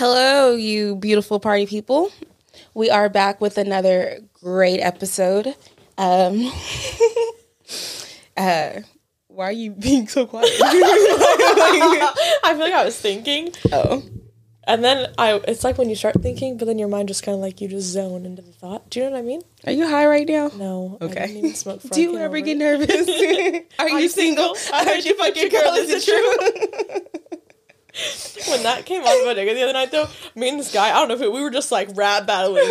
Hello, you beautiful party people. We are back with another great episode. Um, uh, why are you being so quiet? I feel like I was thinking, oh, and then I. It's like when you start thinking, but then your mind just kind of like you just zone into the thought. Do you know what I mean? are you high right now? No. I Okay. didn't even smoke Do I you ever get nervous? are you single? single? I heard you fuck your girl. Is it true? When that came on bodega the other night though me and this guy i don't know if it, we were just like rap battling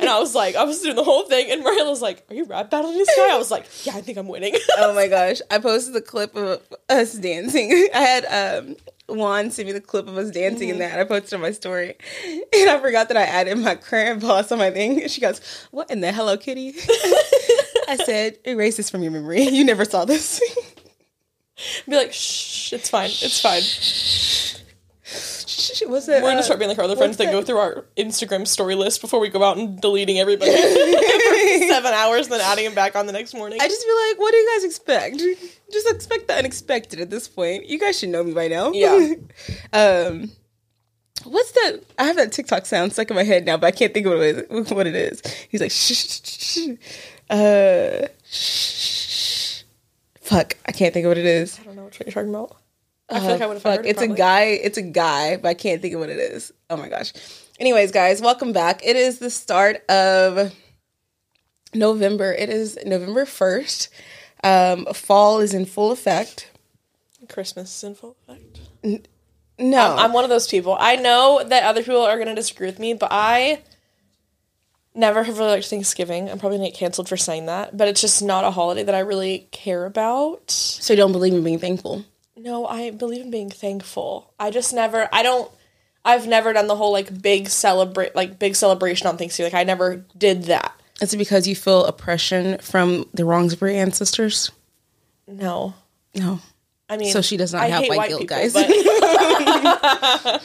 and i was like i was doing the whole thing and Mariella was like are you rap battling this guy i was like yeah i think i'm winning oh my gosh! I posted the clip of us dancing. I had um Juan send me the clip of us dancing in that. I posted on my story, and I forgot that I added my current boss on my thing. She goes, "What in the Hello Kitty?" I said, "Erase this from your memory. You never saw this." be like shh it's fine it's fine What's that? we're gonna uh, start being like our other friends that that? go through our instagram story list before we go out and deleting everybody for seven hours then adding them back on the next morning I just feel like, what do you guys expect? Just expect the unexpected at this point. You guys should know me by now. Yeah. um, what's that? I have that TikTok sound stuck in my head now, but I can't think of what it is. What it is. He's like, shh, shh, shh, shh. uh, shh. Fuck, I can't think of what it is. i don't know what you're talking about i feel like i would have Fuck, heard it it's a guy. It's a guy, but I can't think of what it is. Oh my gosh. Anyways, guys, welcome back. It is the start of November. It is November first. Um, fall is in full effect. christmas is in full effect No, I'm one of those people. I know that other people are going to disagree with me, but I never have really liked Thanksgiving. I'm probably going to get canceled for saying that, but it's just not a holiday that I really care about. so you don't believe in being thankful. No, I believe in being thankful. I just never, I don't, I've never done the whole like big celebrate, like big celebration on Thanksgiving. Like I never did that. Is it because you feel oppression from the wrongs of your ancestors? No. No. I mean, So she does not I have hate white guilt, guys. But,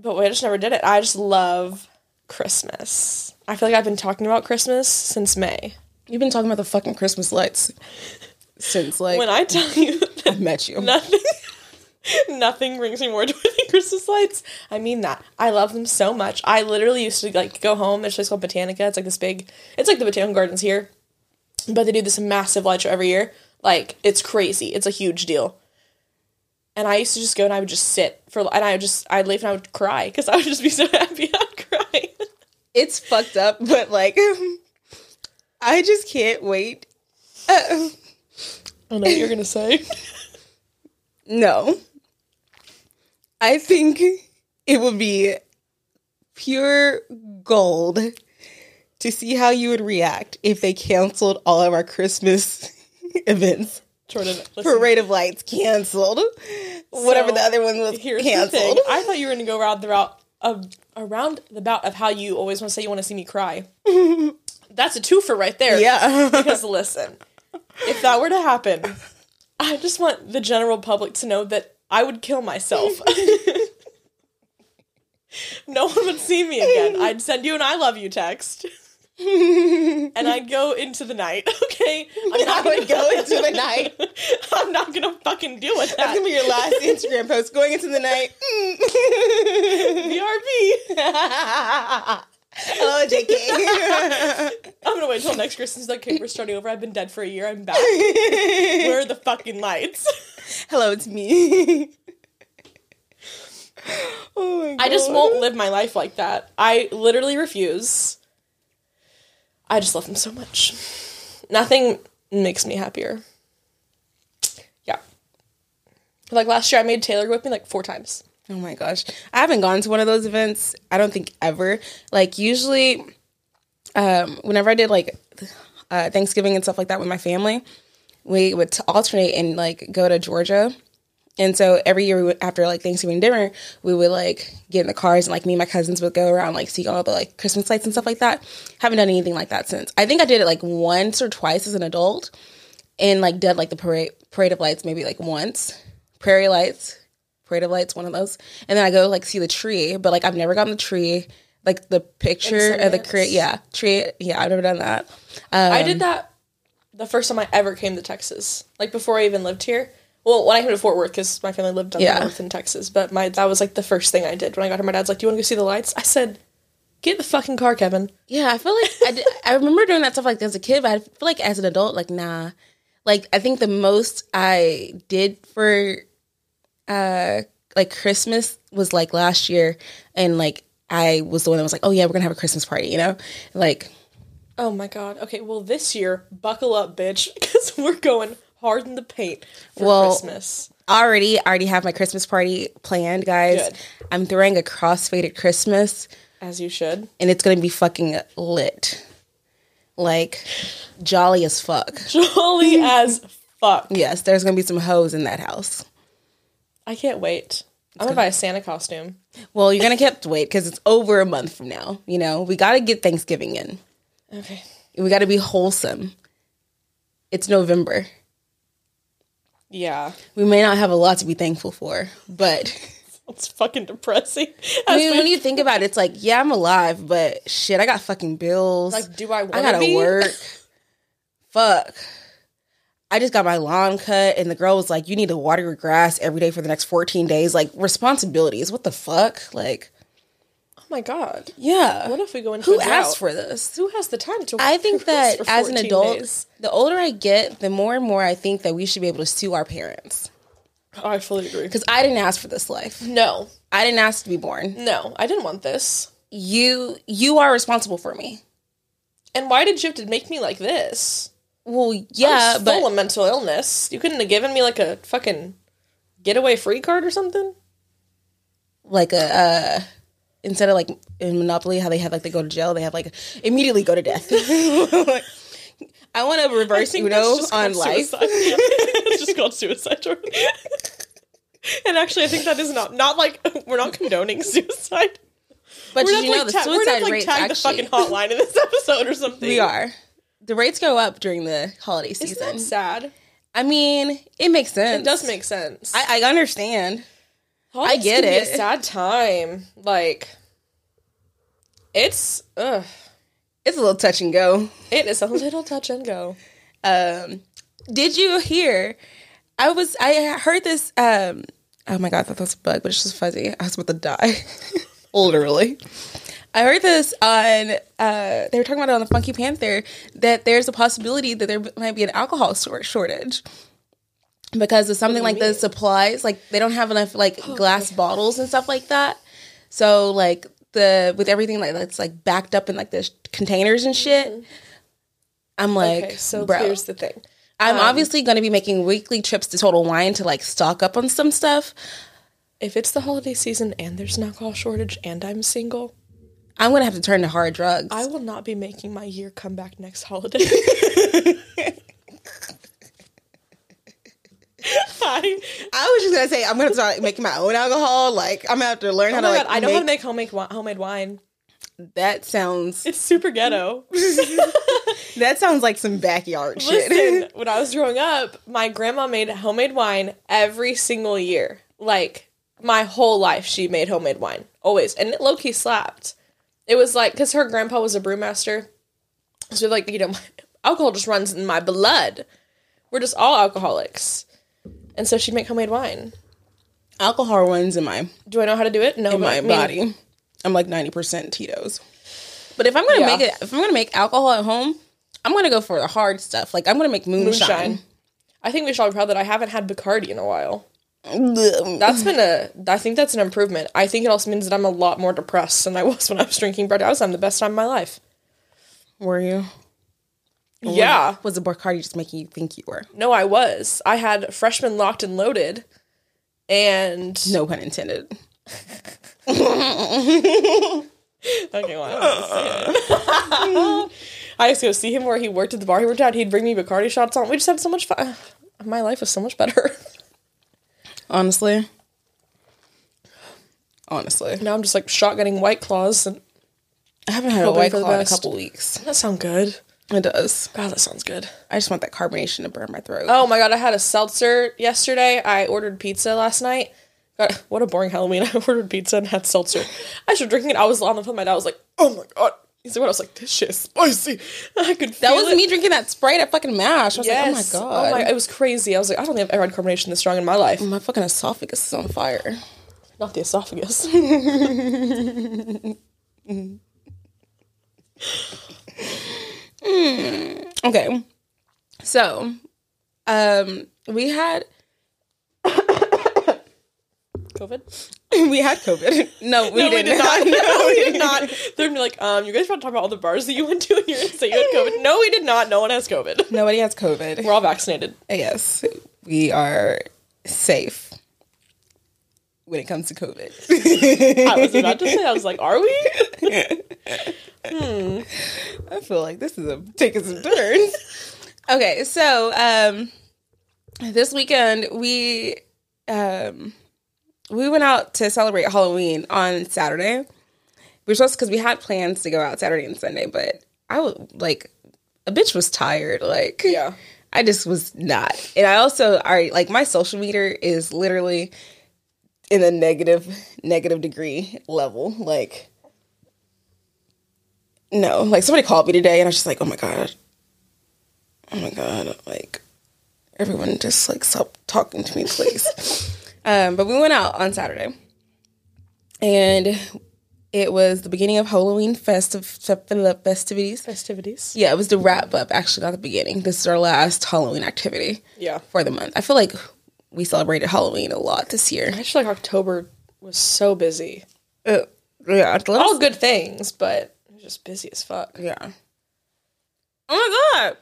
but I just never did it. I just love Christmas. I feel like I've been talking about Christmas since May. You've been talking about the fucking Christmas lights since like When I tell you I met you. nothing, nothing brings me more joy than Christmas lights. I mean that. I love them so much. I literally used to like go home. There's a place called Botanica. It's like this big. It's like the Botanical Gardens here, but they do this massive light show every year. Like it's crazy. It's a huge deal. And I used to just go and I would just sit for, and I would just, I'd leave and I would cry because I would just be so happy I'd cry. It's fucked up, but like I just can't wait. Uh, I know what you're gonna say. no. I think it would be pure gold to see how you would react if they canceled all of our Christmas events. Jordan, listen, Parade of Lights canceled. Whatever the other one was here's the canceled. thing. I thought you were gonna go around the route of around the bout of how you always want to say you want to see me cry. That's a twofer right there. Yeah. Because listen, if that were to happen, I just want the general public to know that I would kill myself. no one would see me again. I'd send you an I love you text. and I'd go into the night, okay? I'm I would go into the night. I'm not gonna fucking deal with That's gonna be your last Instagram post. Going into the night. BRB. Hello, JK. I'm gonna wait till next Christmas. Like, okay, we're starting over. I've been dead for a year. I'm back. Where are the fucking lights? Hello, it's me. oh my god. I just won't live my life like that. I literally refuse. I just love them so much. Nothing makes me happier. Yeah. Like last year, I made Taylor go with me like four times. Oh my gosh. I haven't gone to one of those events. I don't think ever. Like usually um whenever I did like uh Thanksgiving and stuff like that with my family, we would alternate and like go to Georgia. And so every year we would, after like Thanksgiving dinner, we would like get in the cars and like me and my cousins would go around like see all the like Christmas lights and stuff like that. Haven't done anything like that since. I think I did it like once or twice as an adult and like did like the parade parade of lights maybe like once. Prairie lights, parade of lights, one of those. And then I go like see the tree, but like I've never gotten the tree, like the picture of the crate. Yeah, tree. Yeah, I've never done that. Um, I did that the first time I ever came to Texas. Like before I even lived here. Well, when I came to Fort Worth, because my family lived up Yeah. north in Texas, but my that was like the first thing I did when I got here. My dad's like, "Do you want to go see the lights?" I said, "Get in the fucking car, Kevin." Yeah, I feel like I, did, I remember doing that stuff like as a kid, but I feel like as an adult, like nah. Like I think the most I did for uh like Christmas was like last year, and like I was the one that was like, oh yeah, we're gonna have a Christmas party, you know, like Oh my god. Okay, well this year, buckle up, bitch, because we're going hard in the paint for Well, Christmas. already I already have my Christmas party planned, guys. Good. I'm throwing a crossfaded Christmas, As you should. and it's gonna be fucking lit, like jolly as fuck. Jolly as fuck. Yes, there's gonna be some hoes in that house. I can't wait. I'm gonna buy a Santa costume. Well, you're gonna have to wait because it's over a month from now. You know, we got to get Thanksgiving in. Okay. We got to be wholesome. It's November. Yeah. We may not have a lot to be thankful for, but It's fucking depressing. I mean, when you think about it, it's like, yeah, I'm alive, but shit, I got fucking bills. Like, do I I gotta be? work. Fuck. I just got my lawn cut, and the girl was like, "You need to water your grass every day for the next 14 days." Like responsibilities. What the fuck? Like, oh my god. yeah. What if we go into Who asked for this? Who has the time to I think that as an adult, days? the older I get, the more and more I think that we should be able to sue our parents. Oh, I fully agree. Because I didn't ask for this life. No. I didn't ask to be born. No, I didn't want this. You you are responsible for me. And why did you have to make me like this? Well, I yeah, was but full of mental illness. You couldn't have given me like a fucking getaway free card or something. like a uh instead of like in Monopoly how they have like they go to jail, they have like immediately go to death. I want to reverse Uno on life. It's just called suicide, and actually, I think that is not not like we're not condoning suicide. But We're did not you know like the ta- we're not like tag the fucking hotline in this episode or something. we are. The rates go up during the holiday Isn't season. that sad? I mean, it makes sense. It does make sense. I, I understand. Holidays get can be it. a sad time. Like, it's ugh. It's a little touch and go. It is a little touch and go. Um, did you hear? I was I heard this. Um, oh my god, I thought that was a bug, but it's just fuzzy. I was about to die, literally. I heard this on. Uh, they were talking about it on the Funky Panther that there's a possibility that there might be an alcohol shortage because of something like the supplies. Like they don't have enough like glass bottles and stuff like that. So like the with everything like that's like backed up in like the sh- containers and shit. I'm like, Okay, so bro. here's the thing. I'm obviously going to be making weekly trips to Total Wine to like stock up on some stuff. If it's the holiday season and there's an alcohol shortage and I'm single, I'm to have to turn to hard drugs. I will not be making my year come back next holiday. I, I was just to say I'm to start making my own alcohol. Like I'm to have to learn oh how my to god, like I know how to make- make homemade homemade wine. That sounds It's super ghetto. that sounds like some backyard shit. Listen, when I was growing up, my grandma made homemade wine every single year. Like my whole life, she made homemade wine always, and it low key slapped. It was like because her grandpa was a brewmaster, so like you know, alcohol just runs in my blood. We're just all alcoholics, and so she'd make homemade wine. alcohol runs in my Do I know how to do it? No, in my I mean, body. I'm like 90% Tito's. But if I'm going to Yeah. make it if I'm going to make alcohol at home, I'm going to go for the hard stuff. Like I'm going to make moonshine. Moonshine. I think we should all be proud that I haven't had Bacardi in a while. That's been a. I think that's an improvement. I think it also means that I'm a lot more depressed than I was when I was drinking Bacardi. I was having the best time of my life. Were you? Yeah. Was the Bacardi just making you think you were? No, I was. I had freshman locked and loaded, and No pun intended. okay, well, I, don't wanna say it. I used to go see him where he worked at the bar he worked at. He'd bring me Bacardi shots on. We just had so much fun. My life was so much better. Honestly. Honestly. now I'm just like shotgunning White Claws, and I haven't had a white claw in a couple weeks. that sound good. It does. God, that sounds good. I just want that carbonation to burn my throat. Oh my god, I had a seltzer yesterday. I ordered pizza last night. God, what a boring Halloween. I ordered pizza and had seltzer. I started drinking it. I was on the phone my dad. Was like, oh my god. He said, "What?" I was like, "This shit is spicy." I could. That was it. me drinking that Sprite at fucking Mash. I was Yes. like, oh my god. Oh my! It was crazy. I was like, I don't think I've ever had carbonation this strong in my life. my fucking esophagus is on fire. Not the esophagus. Okay. So, um, we had COVID. we had COVID. No, we, no, did, we did not. No, we did not. They're gonna be like, um, you guys want to talk about all the bars that you went to and you're gonna say you had COVID? No, we did not. No one has COVID. Nobody has COVID. We're all vaccinated. Yes, we are safe when it comes to COVID. I was about to say, I was like, are we? hmm. I feel like this is a taking some turns. okay, so um, this weekend we um, we went out to celebrate Halloween on Saturday. We were supposed because we had plans to go out Saturday and Sunday, but I was like, a bitch was tired. Like, Yeah. I just was not. And I also are like my social meter is literally in a negative negative degree level. Like no, like somebody called me today and I was just like, "Oh my god. Oh my god, like everyone just like stop talking to me, please." um, but we went out on Saturday. And it was the beginning of Halloween festive festivities. Festivities. Yeah, it was the wrap up actually, not the beginning. This is our last Halloween activity Yeah. for the month. I feel like we celebrated Halloween a lot this year. I feel like October was so busy. Uh, yeah, All good things, but it was just busy as fuck. yeah. Oh my god,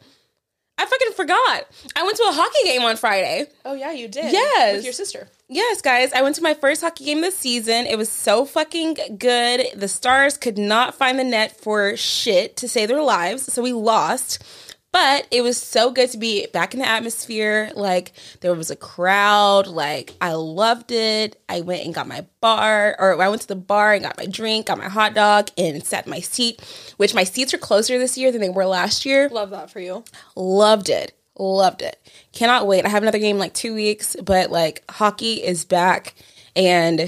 I fucking forgot. I went to a hockey game on Friday. Oh yeah, you did. Yes. With your sister. Yes, guys, I went to my first hockey game this season. It was so fucking good. The Stars could not find the net for shit to save their lives, so we lost. But it was so good to be back in the atmosphere. Like there was a crowd. Like I loved it. I went and got my bar, or I went to the bar and got my drink, got my hot dog, and sat in my seat. Which my seats are closer this year than they were last year. Love that for you. Loved it. Loved it. Cannot wait. I have another game in like two weeks, but like hockey is back and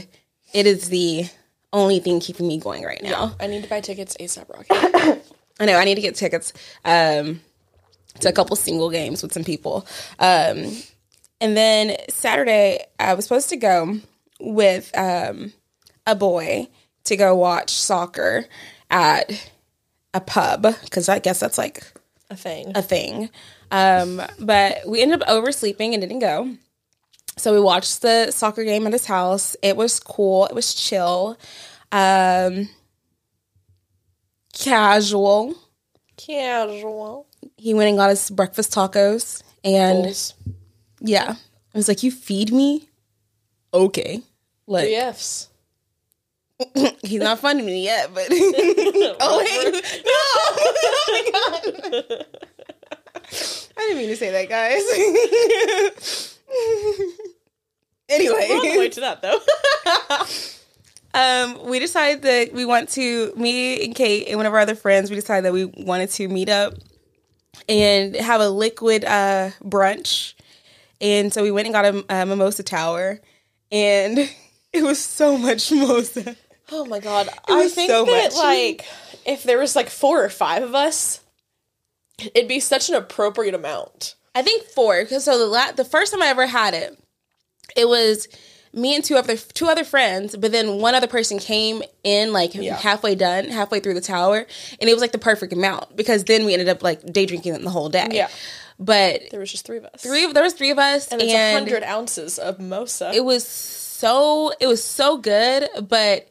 it is the only thing keeping me going right now. I need to buy tickets ASAP Rocky. I know I need to get tickets um, to a couple single games with some people. Um, and then Saturday, I was supposed to go with um, a boy to go watch soccer at a pub because I guess that's like A thing. a thing. Um, but we ended up oversleeping and didn't go. So we watched the soccer game at his house. It was cool. It was chill. Um, casual. Casual. He went and got us breakfast tacos. And Goals. yeah, I was like, You feed me? Okay. Like, Three F's. he's not funding me yet, but. oh, hey. No. Oh, my God. I didn't mean to say that, guys. anyway. The way to that though. Um, we decided that we want to me and Kate and one of our other friends. We decided that we wanted to meet up and have a liquid uh, brunch. And so we went and got a, a mimosa tower, and it was so much mimosa. oh my god. I was think so that much. like if there was like four or five of us, it'd be such an appropriate amount. I think four. Because so the la- the first time I ever had it, it was me and two other two other friends, but then one other person came in like halfway done, halfway through the tower, and it was like the perfect amount because then we ended up like day drinking it the whole day. Yeah. But There was just three of us. three there was three of us, and and, it's a hundred ounces of mimosa. it was so it was so good, but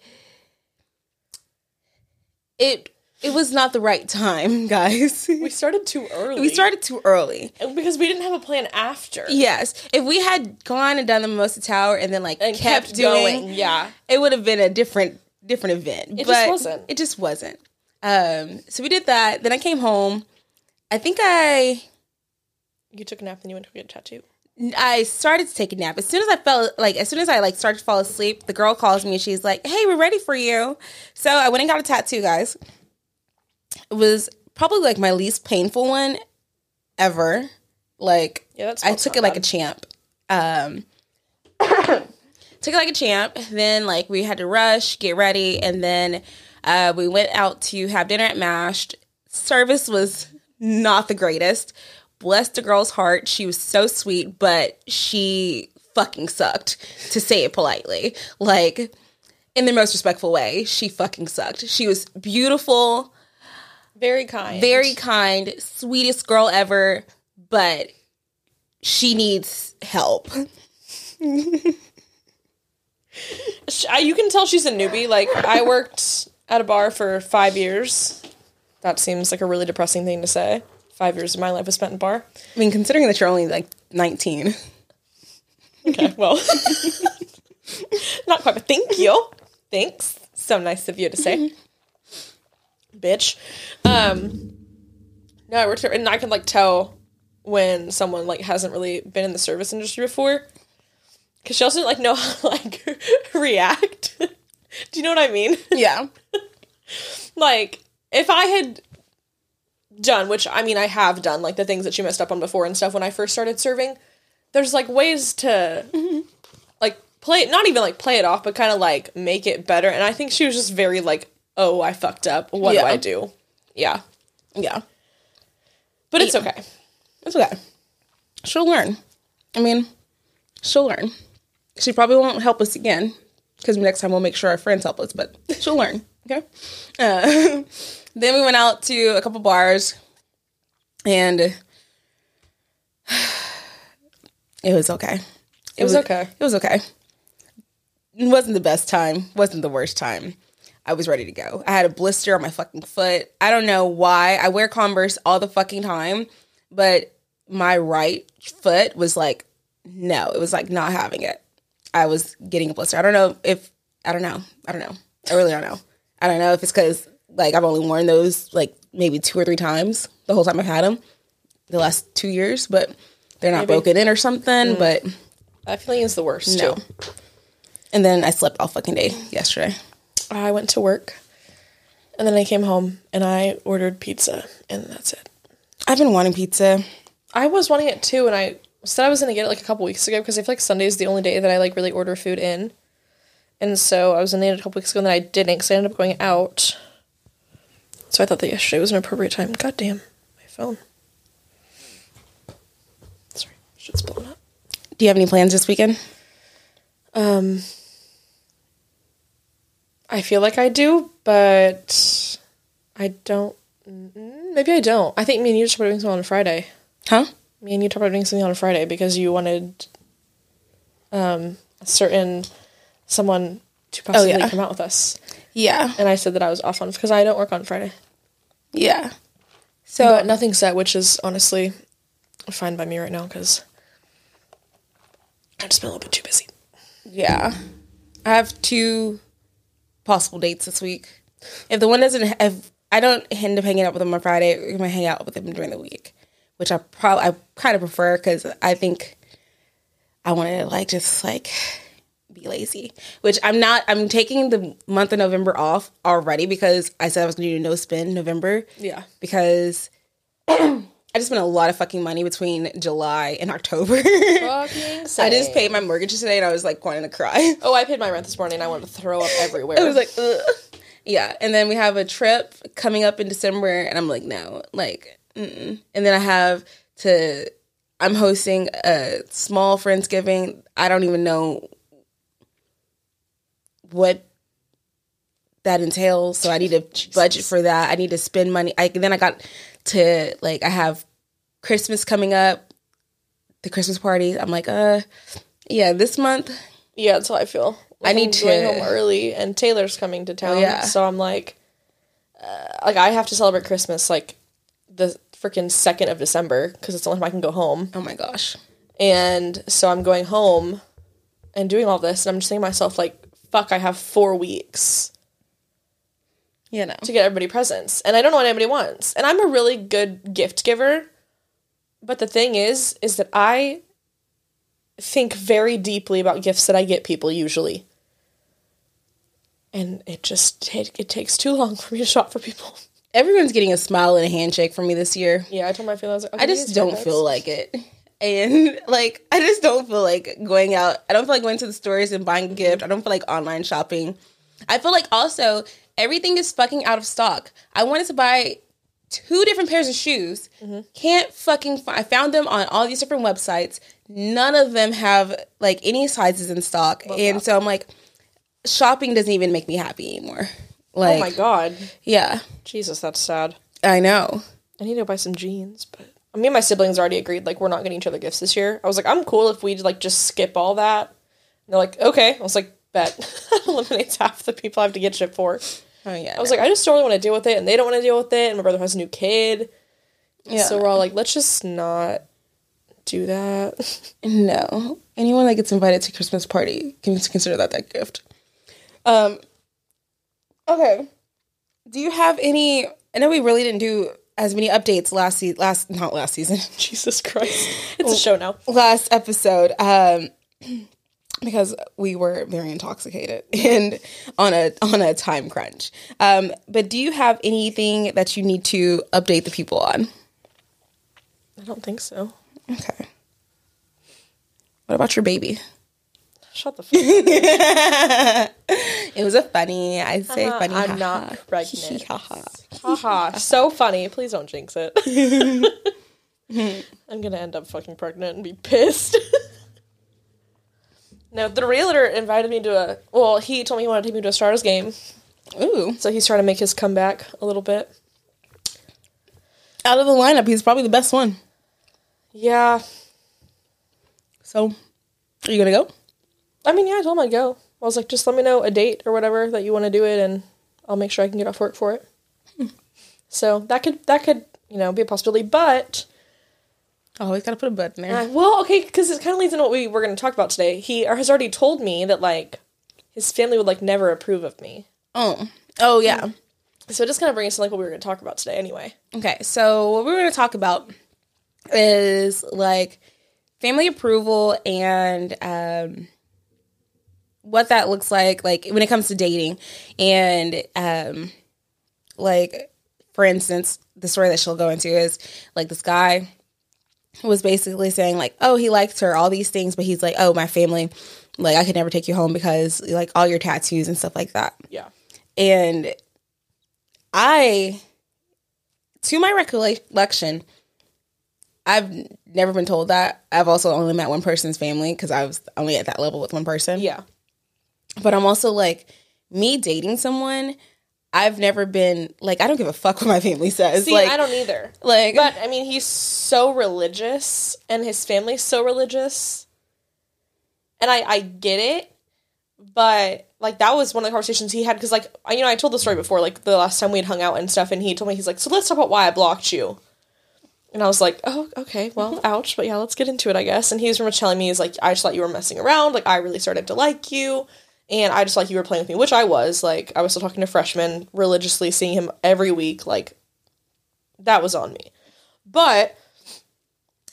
it it was not the right time, guys. we started too early. we started too early. because we didn't have a plan after. Yes, if we had gone and done the Mimosa Tower and then like And kept, kept doing, going, yeah. it would have been a different different event. It but just wasn't. It just wasn't. Um, so we did that. Then I came home. I think I You took a nap, then you went to get a tattoo. I started to take a nap. As soon as I felt like, as soon as I like started to fall asleep, the girl calls me and she's like, "Hey, we're ready for you." So I went and got a tattoo, guys. It was probably like my least painful one ever. Like, Yeah, I took it like bad. a champ. Um, took it like a champ. Then like we had to rush, get ready, and then Uh, we went out to have dinner at Mashed. Service was not the greatest. Bless the girl's heart. She was so sweet, but she fucking sucked, to say it politely. Like, in the most respectful way, she fucking sucked. She was beautiful, Very kind. very kind, sweetest girl ever, but she needs help. You can tell she's a newbie. Like I worked at a bar for five years. That seems like a really depressing thing to say. Five years of my life was spent in a bar. I mean, considering that you're only like 19. Okay, well, not quite, but thank you. Thanks. So nice of you to say, mm-hmm. Bitch. Um, no, I worked here, and I can like tell when someone like hasn't really been in the service industry before, because she also didn't like know how to like react. Do you know what I mean? Yeah. like if I had done, which I mean I have done, like the things that she messed up on before and stuff when I first started serving, there's like ways to like play not even like play it off, but kind of like make it better. And I think she was just very like, oh, I fucked up. What Yeah. do I do? Yeah. Yeah. But it's okay. It's okay. She'll learn. I mean, she'll learn. She probably won't help us again because next time we'll make sure our friends help us, but she'll learn. Okay. Uh, then we went out to a couple bars and it was okay. It was okay. It was okay. It wasn't the best time, wasn't the worst time. I was ready to go. I had a blister on my fucking foot. I don't know why. I wear Converse all the fucking time, but my right foot was like, no, it was like not having it. I was getting a blister. I don't know if, I don't know. I don't know. I really don't know. I don't know if it's because like I've only worn those like maybe two or three times the whole time I've had them, the last two years, but they're not Maybe. broken in or something. Mm. But That feeling is the worst no. too. And then I slept all fucking day yesterday. I went to work and then I came home and I ordered pizza and that's it. I've been wanting pizza. I was wanting it too, and I said I was gonna get it like a couple weeks ago because I feel like Sunday is the only day that I like really order food in, and so I was gonna get it a couple weeks ago, and then I didn't because I ended up going out. So I thought that yesterday was an appropriate time. God damn, my phone. Sorry, shit's blowing up. Do you have any plans this weekend? Um, I feel like I do, but I don't. mm, Maybe I don't. I think me and you should be doing something on Friday. Huh? me and you talked about doing something on Friday because you wanted um, a certain someone to possibly yeah. come out with us, Yeah. and I said that I was off on because I don't work on Friday. Yeah. So But nothing's set, which is honestly fine by me right now because I've just been a little bit too busy. yeah, I have two possible dates this week. If the one doesn't, if I don't end up hanging out with them on Friday, we're gonna hang out with them during the week, which I probably I kind of prefer because I think I want to like just like be lazy. Which I'm not. I'm taking the month of November off already because I said I was gonna do no spin November. Yeah. because I just spent a lot of fucking money between July and October. Fucking I just paid my mortgage today and I was like wanting to cry. Oh, I paid my rent this morning. I wanted to throw up everywhere. I was like, Ugh. yeah. And then we have a trip coming up in December, and I'm like, no, like, mm-mm. and then I have to. I'm hosting a small friendsgiving. I don't even know what that entails, so I need to budget for that. I need to spend money. I then I got to like I have Christmas coming up, the Christmas party. I'm like, uh, yeah, this month. yeah, that's how I feel. I need I'm going home early, and Taylor's coming to town. yeah. so I'm like, uh, like I have to celebrate Christmas like the freaking second of December because it's the only time I can go home. Oh my gosh. And so I'm going home and doing all this, and I'm just thinking to myself, like, fuck, I have four weeks You know. to get everybody presents. And I don't know what anybody wants. And I'm a really good gift giver. But the thing is, is that I think very deeply about gifts that I get people usually. And it just it, it takes too long for me to shop for people. Everyone's getting a smile and a handshake from me this year. Yeah, I told my was like, I just don't feel like it. And like I just don't feel like going out. I don't feel like going to the stores and buying a gift. I don't feel like online shopping. I feel like also everything is fucking out of stock. I wanted to buy two different pairs of shoes. Can't fucking find. I found them on all these different websites. None of them have like any sizes in stock, and so I'm like, shopping doesn't even make me happy anymore. Like, oh my god. yeah, Jesus, that's sad. I know. I need to buy some jeans, but me and my siblings already agreed like we're not getting each other gifts this year. I was like, I'm cool if we like just skip all that. And they're like, okay. I was like. That eliminates half the people I have to get shit for. Oh yeah, I was like, I just don't really want to deal with it, and they don't want to deal with it, and my brother has a new kid. yeah. So we're all like, let's just not do that. No. Anyone that gets invited to Christmas party can consider that that gift. Um okay. Do you have any I know we really didn't do as many updates last se- last not last season. Jesus Christ. It's a show now. last episode um because we were very intoxicated and on a on a time crunch. Um but do you have anything that you need to update the people on? I don't think so. Okay. What about your baby? Shut the fuck up. It was a funny. I say Uh-huh, funny. I'm ha not pregnant. Ha ha. Haha. so funny. Please don't jinx it. I'm gonna end up fucking pregnant and be pissed. No, the realtor invited me to a well, he told me he wanted to take me to a Stars game. Ooh. So he's trying to make his comeback a little bit. Out of the lineup, he's probably the best one. Yeah. So, are you gonna go? I mean, yeah, I told him I'd go. I was like, just let me know a date or whatever that you want to do it, and I'll make sure I can get off work for it. Hmm. so that could that could you know be a possibility, but Always gotta put a button there. uh, well, okay, because it kind of leads into what we were going to talk about today. He has already told me that like his family would like never approve of me, oh. Oh yeah. so it just kind of brings us to like what we were going to talk about today. Anyway, Okay. So what we're gonna talk about is like family approval and um what that looks like like when it comes to dating and um like for instance the story that she'll go into is like this guy was basically saying like oh he likes her all these things but he's like oh my family like i could never take you home because like all your tattoos and stuff like that yeah, and I, to my recollection, I've never been told that. I've also only met one person's family because I was only at that level with one person. yeah, But I'm also like, me dating someone, I've never been like, I don't give a fuck what my family says. See, like, I don't either. like, But I mean, he's so religious, and his family's so religious, and I I get it, but like that was one of the conversations he had because like I you know I told the story before like the last time we had hung out and stuff, and he told me he's like, so let's talk about why I blocked you. And I was like, oh, okay, well, ouch, but yeah, let's get into it, I guess. And he was pretty much telling me, he's like, I just thought you were messing around. Like, I really started to like you. And I just like you were playing with me, which I was. Like, I was still talking to freshmen, religiously seeing him every week. Like, that was on me. But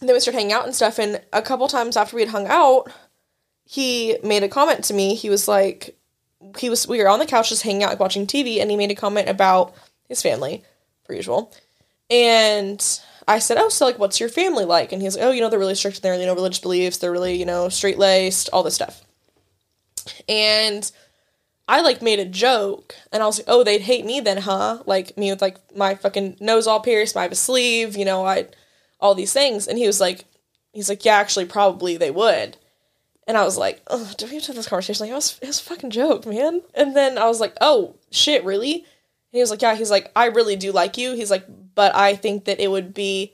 then we started hanging out and stuff. And a couple times after we had hung out, he made a comment to me. He was like, he was, we were on the couch just hanging out, like watching TV, and he made a comment about his family, per usual. And I said, Oh, so like, what's your family like? And he's like, Oh, you know, they're really strict in their, you know, religious beliefs. They're really, you know, straight laced, all this stuff. And I like made a joke and I was like, oh, they'd hate me then, huh? Like me with like my fucking nose all pierced, a sleeve, you know, I all these things. And he was like, he's like, yeah, actually, probably they would. And I was like, oh, do we have to have this conversation? Like, it was, it was a fucking joke, man. And then I was like, oh, shit, really? And he was like, yeah, he's like, I really do like you. He's like, but I think that it would be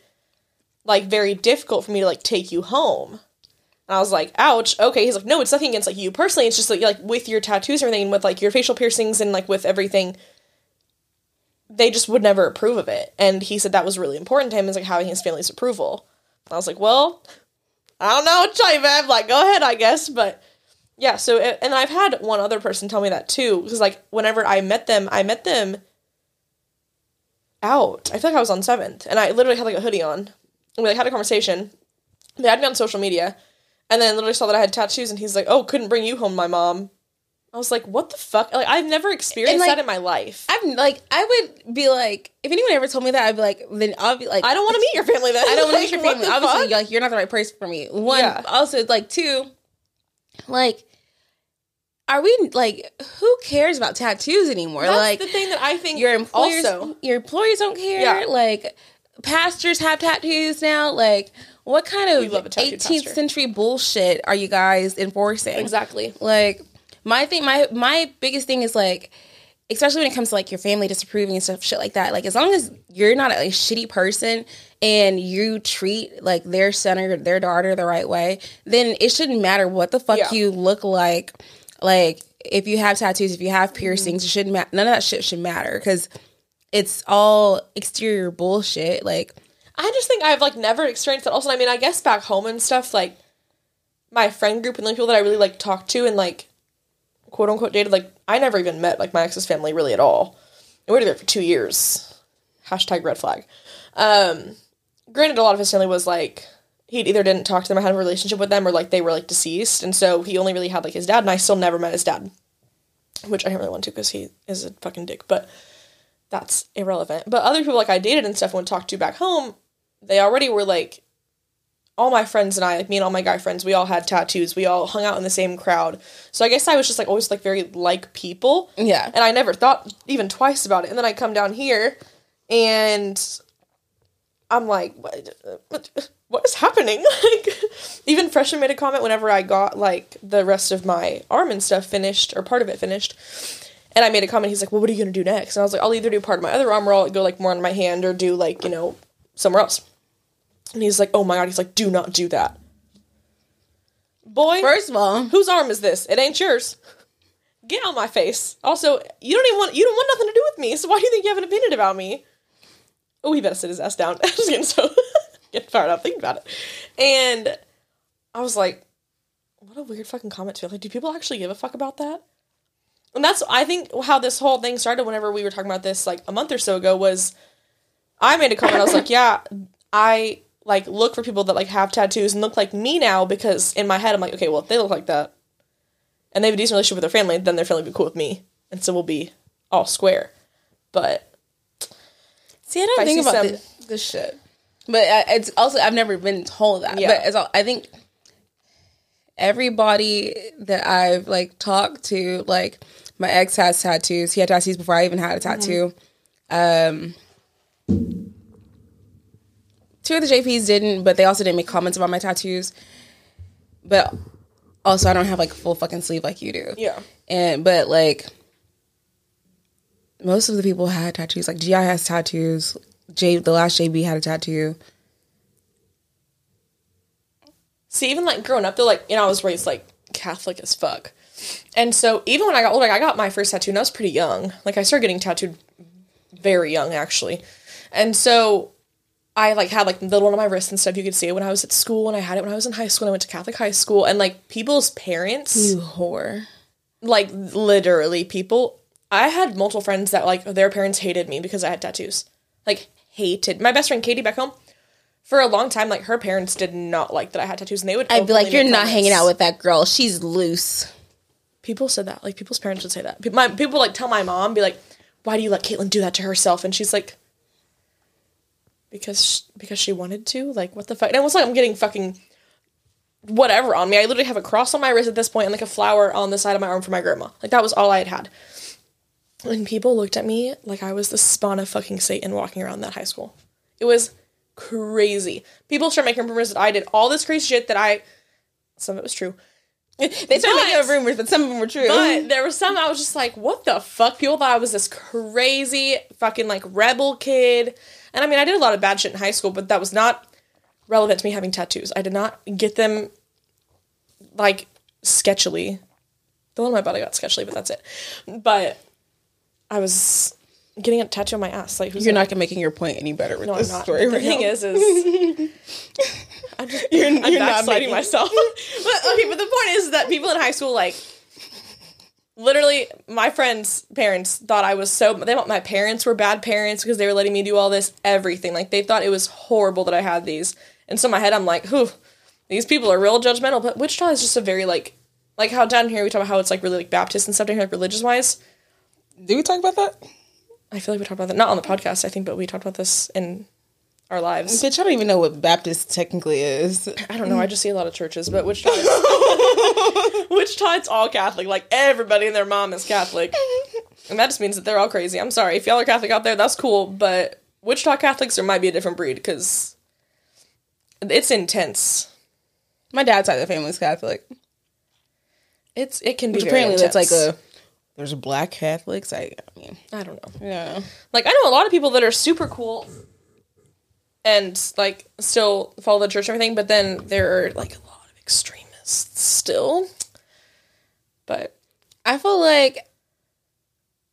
like very difficult for me to like take you home. And I was like, ouch, okay. He's like, no, it's nothing against like you personally. It's just like, like with your tattoos and everything, with like your facial piercings and like with everything, they just would never approve of it. And he said that was really important to him, is like having his family's approval. And I was like, well, I don't know what to. Like, go ahead, I guess. But yeah, so, and I've had one other person tell me that too. Because like, whenever I met them, I met them out. I feel like I was on seventh. And I literally had like a hoodie on. And we like had a conversation. They had me on social media. And then I literally saw that I had tattoos, and he's like, "Oh, couldn't bring you home, my mom." I was like, "What the fuck?" Like, I've never experienced like, that in my life. I'm like, I would be like, if anyone ever told me that, I'd be like, then I'll be like, I don't want to meet your family. Then I don't want to meet your family. Obviously, fuck? like you're not the right person for me. One, Yeah. also like two, like are we like who cares about tattoos anymore? That's like the thing that I think your employers also your employers don't care. Yeah. Like pastors have tattoos now. Like what kind a of 18th pastor. century bullshit are you guys enforcing? exactly. Like my thing, my my biggest thing is like, especially when it comes to like your family disapproving and stuff, shit like that. Like as long as you're not a shitty person and you treat like their son or their daughter the right way, then it shouldn't matter what the fuck Yeah. you look like. Like if you have tattoos, if you have Mm-hmm. piercings, it shouldn't matter. None of that shit should matter because it's all exterior bullshit. Like I just think I've like never experienced that. Also, I mean, I guess back home and stuff, like my friend group and the people that I really like talked to and like quote unquote dated, like I never even met like my ex's family really at all. And we were together for two years. Hashtag red flag. Um, granted, a lot of his family was like he either didn't talk to them or had a relationship with them or like they were like deceased, and so he only really had like his dad, and I still never met his dad, which I didn't really want to because he is a fucking dick, but that's irrelevant. But other people like I dated and stuff and would talk to back home, they already were like all my friends and I, like me and all my guy friends, we all had tattoos. We all hung out in the same crowd. So I guess I was just like always like very like people. Yeah. And I never thought even twice about it. And then I come down here and I'm like, what, what, what is happening? like, even Freshman made a comment whenever I got like the rest of my arm and stuff finished or part of it finished. And I made a comment. He's like, "Well, what are you gonna do next?" And I was like, "I'll either do part of my other arm, or I'll go like more on my hand, or do like you know somewhere else." And he's like, "Oh my god!" He's like, "Do not do that, boy. first of all, whose arm is this? It ain't yours. Get on my face. Also, you don't even want you don't want nothing to do with me. So why do you think you have an opinion about me?" Oh, he better sit his ass down. I'm just getting so get fired up thinking about it. And I was like, "What a weird fucking comment to like. Do people actually give a fuck about that?" And that's I think how this whole thing started. Whenever we were talking about this like a month or so ago, was I made a comment. I was like, "Yeah, I like look for people that like have tattoos and look like me now because in my head I'm like, okay, well if they look like that and they have a decent relationship with their family, then their family will be cool with me, and so we'll be all square." But See, I don't I think about some- this, this shit. But I, it's also I've never been told that. Yeah. But it's all, I think everybody that I've like talked to, like my ex has tattoos. He had tattoos before I even had a tattoo. Um, two of the JPs didn't, but they also didn't make comments about my tattoos. But also, I don't have like a full fucking sleeve like you do. yeah, And but like most of the people had tattoos. Like Gi has tattoos. J the last JB had a tattoo. See, even like growing up, they're like you know, I was raised like Catholic as fuck, and so even when I got older, like, I got my first tattoo, and I was pretty young. Like I started getting tattooed very young, actually, and so I like had like the little one on my wrist and stuff. You could see it when I was at school, and I had it when I was in high school. and I went to Catholic high school, and like people's parents, You whore. like literally people. I had multiple friends that like their parents hated me because I had tattoos, like hated. My best friend Katie back home. For a long time, like her parents did not like that I had tattoos, and they would. I'd be like, you're not comments. hanging out with that girl. She's loose. People said that. Like people's parents would say that. Pe- My people like tell my mom, be like, "Why do you let Caitlyn do that to herself?" And she's like, "Because sh- because she wanted to." Like what the fuck? And it was like I'm getting fucking whatever on me. I literally have a cross on my wrist at this point and like a flower on the side of my arm for my grandma. Like that was all I had had. And people looked at me like I was the spawn of fucking Satan walking around that high school. It was crazy. People started making rumors that I did all this crazy shit that I. Some of it was true. They started But- making up rumors, but some of them were true. But there were some I was just like, what the fuck? People thought I was this crazy fucking like rebel kid. And I mean, I did a lot of bad shit in high school, but that was not relevant to me having tattoos. I did not get them like sketchily. The one on my body got sketchily, but that's it. But I was getting a tattoo on my ass. Like, who's you're gonna- not making your point any better with no, I'm this not. story. the right thing now. is, is I'm just You're- I'm you're not backsliding making- myself. but okay, but the point is that people in high school like literally my friends' parents thought I was so they thought my parents were bad parents because they were letting me do all this everything. Like they thought it was horrible that I had these. And so in my head I'm like, whew, these people are real judgmental. But Wichita is just a very like like how down here we talk about how it's like really like Baptist and stuff down here, like religious wise. Do we talk about that? I feel like we talked about that not on the podcast, I think, but we talked about this in our lives. Bitch, I don't even know what Baptist technically is. I don't know. I just see a lot of churches, but Wichita, it's all Catholic. Like everybody and their mom is Catholic. And that just means that they're all crazy. I'm sorry. If y'all are Catholic out there, that's cool. But Wichita Catholics, there might be a different breed because it's intense. My dad's side of the family is Catholic. It's it can be Which apparently that's like a there's black Catholics. I, I mean, I don't know. yeah. Like I know a lot of people that are super cool and like still follow the church and everything, but then there are like a lot of extremists still. But I feel like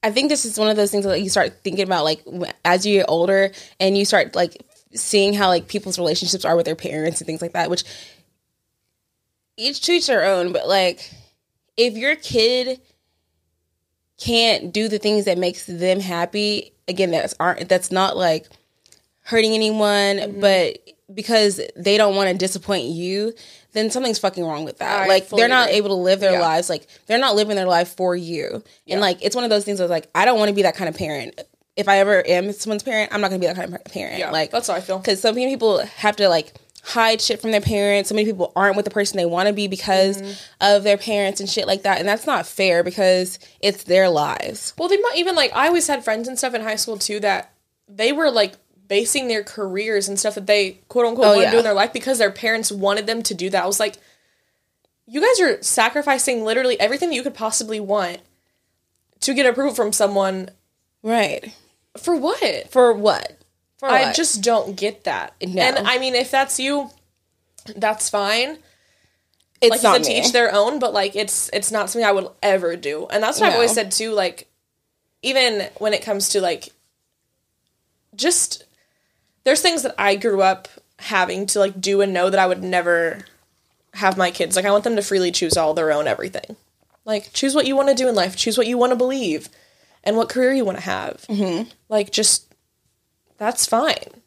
I think this is one of those things that you start thinking about like as you get older and you start like seeing how like people's relationships are with their parents and things like that, which each to each their own, but like if your kid can't do the things that makes them happy, again, that's aren't that's not like hurting anyone, Mm-hmm. but because they don't want to disappoint you, then something's fucking wrong with that. I like they're not agree. able to live their Yeah. lives. Like they're not living their life for you. And like it's one of those things that's like I don't want to be that kind of parent. If I ever am someone's parent, I'm not gonna be that kind of parent. yeah, like that's how I feel. because some people have to like hide shit from their parents. So many people aren't with the person they want to be because Mm-hmm. of their parents and shit like that. And that's not fair because it's their lives. Well, they might even like I always had friends and stuff in high school too that they were like basing their careers and stuff that they quote unquote Oh, want to yeah. do in their life because their parents wanted them to do that. I was like, you guys are sacrificing literally everything that you could possibly want to get approval from someone Right. for what? For what? For I what? just don't get that. No. And I mean, if that's you, that's fine. it's like you not said, me. to each their own, but like it's it's not something I would ever do. And that's what I've always said too. Like even when it comes to like just there's things that I grew up having to like do and know that I would never have my kids. Like I want them to freely choose all their own everything. Like choose what you want to do in life, choose what you want to believe, and what career you want to have. Mm-hmm. Like just that's fine.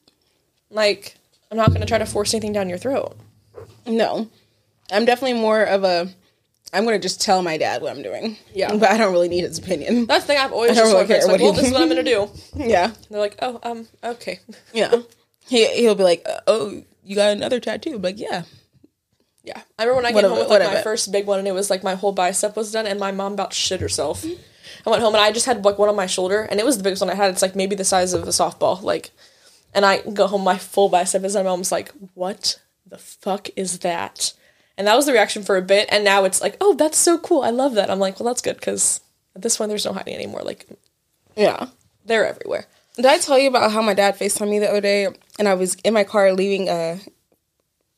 Like I'm not going to try to force anything down your throat. No. I'm definitely more of a I'm gonna just tell my dad what I'm doing. Yeah. But I don't really need his opinion. That's the thing I've always I don't just really care like, what well, this is what I'm gonna do. yeah. They're like, oh, um, okay. Yeah. He he'll be like, Oh, you got another tattoo? I'm like, yeah. Yeah, I remember when I What came home it? with like my it? first big one, and it was like my whole bicep was done, and my mom about shit herself. I went home and I just had like one on my shoulder, and it was the biggest one I had. It's like maybe the size of a softball, like. And I go home, my full bicep is, and my mom's like, "What the fuck is that?" And that was the reaction for a bit, and now it's like, "Oh, that's so cool! I love that." I'm like, "Well, that's good because at this point, there's no hiding anymore. Like, Yeah. they're everywhere." Did I tell you about how my dad FaceTimed me the other day and I was in my car leaving uh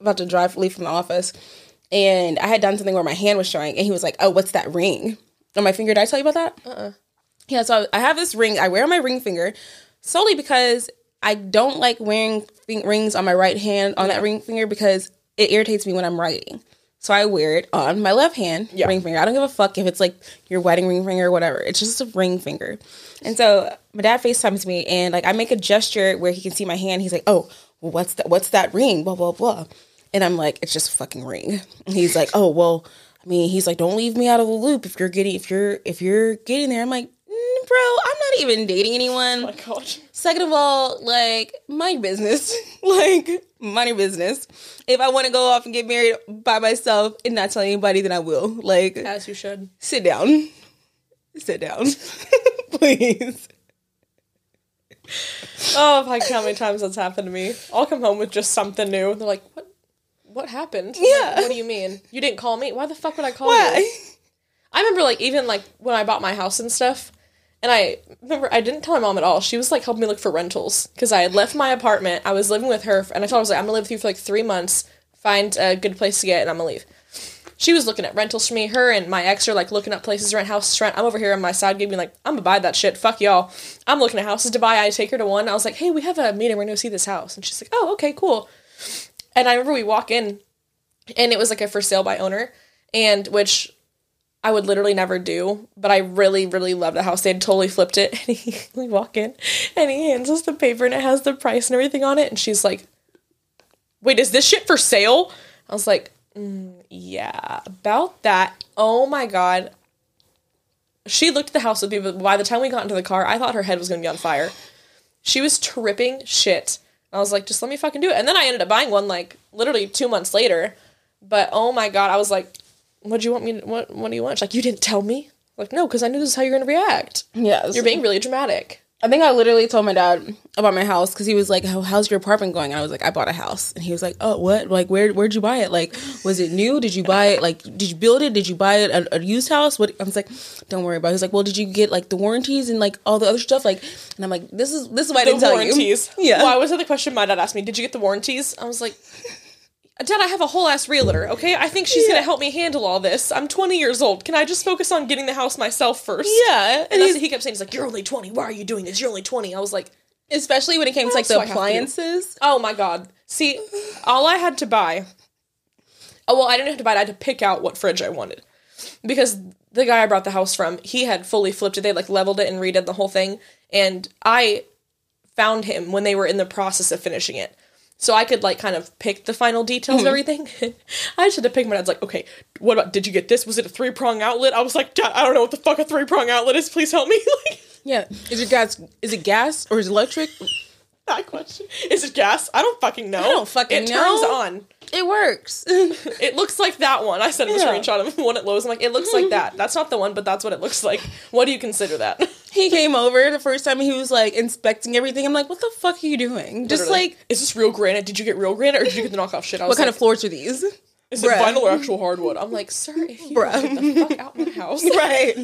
about to drive leave from the office and I had done something where my hand was showing and he was like, Oh, what's that ring? On my finger. Did I tell you about that? Uh-uh. Yeah, so I have this ring I wear on my ring finger solely because I don't like wearing rings on my right hand on that ring finger because it irritates me when I'm writing. So I wear it on my left hand Yeah. ring finger. I don't give a fuck if it's like your wedding ring finger or whatever. It's just a ring finger. And so my dad FaceTimes me and like I make a gesture where he can see my hand. He's like, "Oh, well, what's that? What's that ring?" Blah blah blah. And I'm like, "It's just a fucking ring." And he's like, "Oh well." I mean, he's like, "Don't leave me out of the loop if you're getting if you're if you're getting there." I'm like, mm, "Bro, I'm not even dating anyone." Oh my god. Second of all, like my business, like money business. If I want to go off and get married by myself and not tell anybody, then I will. Like, As you should. sit down, sit down, please. Oh, if I could how many times that's happened to me. I'll come home with just something new. They're like, "What? What happened?" Yeah. Like, what do you mean? You didn't call me? Why the fuck would I call you? Why? I remember like even like when I bought my house and stuff. And I remember I didn't tell my mom at all. She was like helping me look for rentals because I had left my apartment. I was living with her, and I told her I was like, "I'm gonna live with you for like three months. Find a good place to get, and I'm gonna leave." She was looking at rentals for me. Her and my ex are like looking up places to rent, houses to rent. I'm over here on my side, giving like, I'm gonna buy that shit. Fuck y'all. I'm looking at houses to buy. I take her to one. I was like, hey, we have a meeting. We're gonna see this house, and she's like, oh, okay, cool. And I remember we walk in, and it was like a for sale by owner, and which I would literally never do, but I really, really loved the house. They had totally flipped it. And he, we walk in, and he hands us the paper, and it has the price and everything on it. And she's like, "Wait, is this shit for sale?" I was like, mm, "Yeah, about that." Oh my god. She looked at the house with me, but by the time we got into the car, I thought her head was gonna be on fire. She was tripping shit. I was like, just let me fucking do it. And then I ended up buying one like literally two months later. But oh my god, I was like, what do you want me to, what, what do you want? She's like, you didn't tell me? Like, no, because I knew this is how you're going to react. Yes. You're being really dramatic. I think I literally told my dad about my house because he was like, "How- "How's your apartment going?" And I was like, "I bought a house," and he was like, "Oh, what? Like, where? Where'd you buy it? Like, was it new? Did you buy it? Like, did you build it? Did you buy it a, a used house? What?" I was like, "Don't worry about." it. He was like, "Well, did you get like the warranties and like all the other stuff?" Like, and I'm like, "This is this is why I The didn't tell warranties. you." Yeah. Well, was at the question my dad asked me, did you get the warranties? I was like, Dad, I have a whole ass realtor, okay? I think she's Yeah. gonna help me handle all this. I'm 20 years old. Can I just focus on getting the house myself first? yeah, And and he kept saying. He's like, You're only 20. Why are you doing this? You're only 20. I was like, especially when it came to like else do I the have to do? appliances. Oh my god. See, all I had to buy. Oh well, I didn't have to buy it. I had to pick out what fridge I wanted, because the guy I brought the house from, he had fully flipped it. They like leveled it and redid the whole thing, and I found him when they were in the process of finishing it. So I could like kind of pick the final details of mm-hmm. everything. I just had to pick my dad's like, okay, what about did you get this? Was it a three prong outlet? I was like, Dad, I don't know what the fuck a three prong outlet is. Please help me. like, Yeah, is it gas is it gas or is it electric? That question. Is it gas? I don't fucking know. I don't fucking it know. turns on. It works. It looks like that one. I sent him a Yeah. screenshot of one at Lowe's. I'm like, it looks like that. That's not the one, but that's what it looks like. What do you consider that? he came over the first time he was like inspecting everything. I'm like, what the fuck are you doing? Just Literally. like, is this real granite? Did you get real granite or did you get the knockoff shit? I was what kind like, of floors are these? is it bruh. vinyl or actual hardwood? I'm like, sir, if you Bruh. get the fuck out my house. right.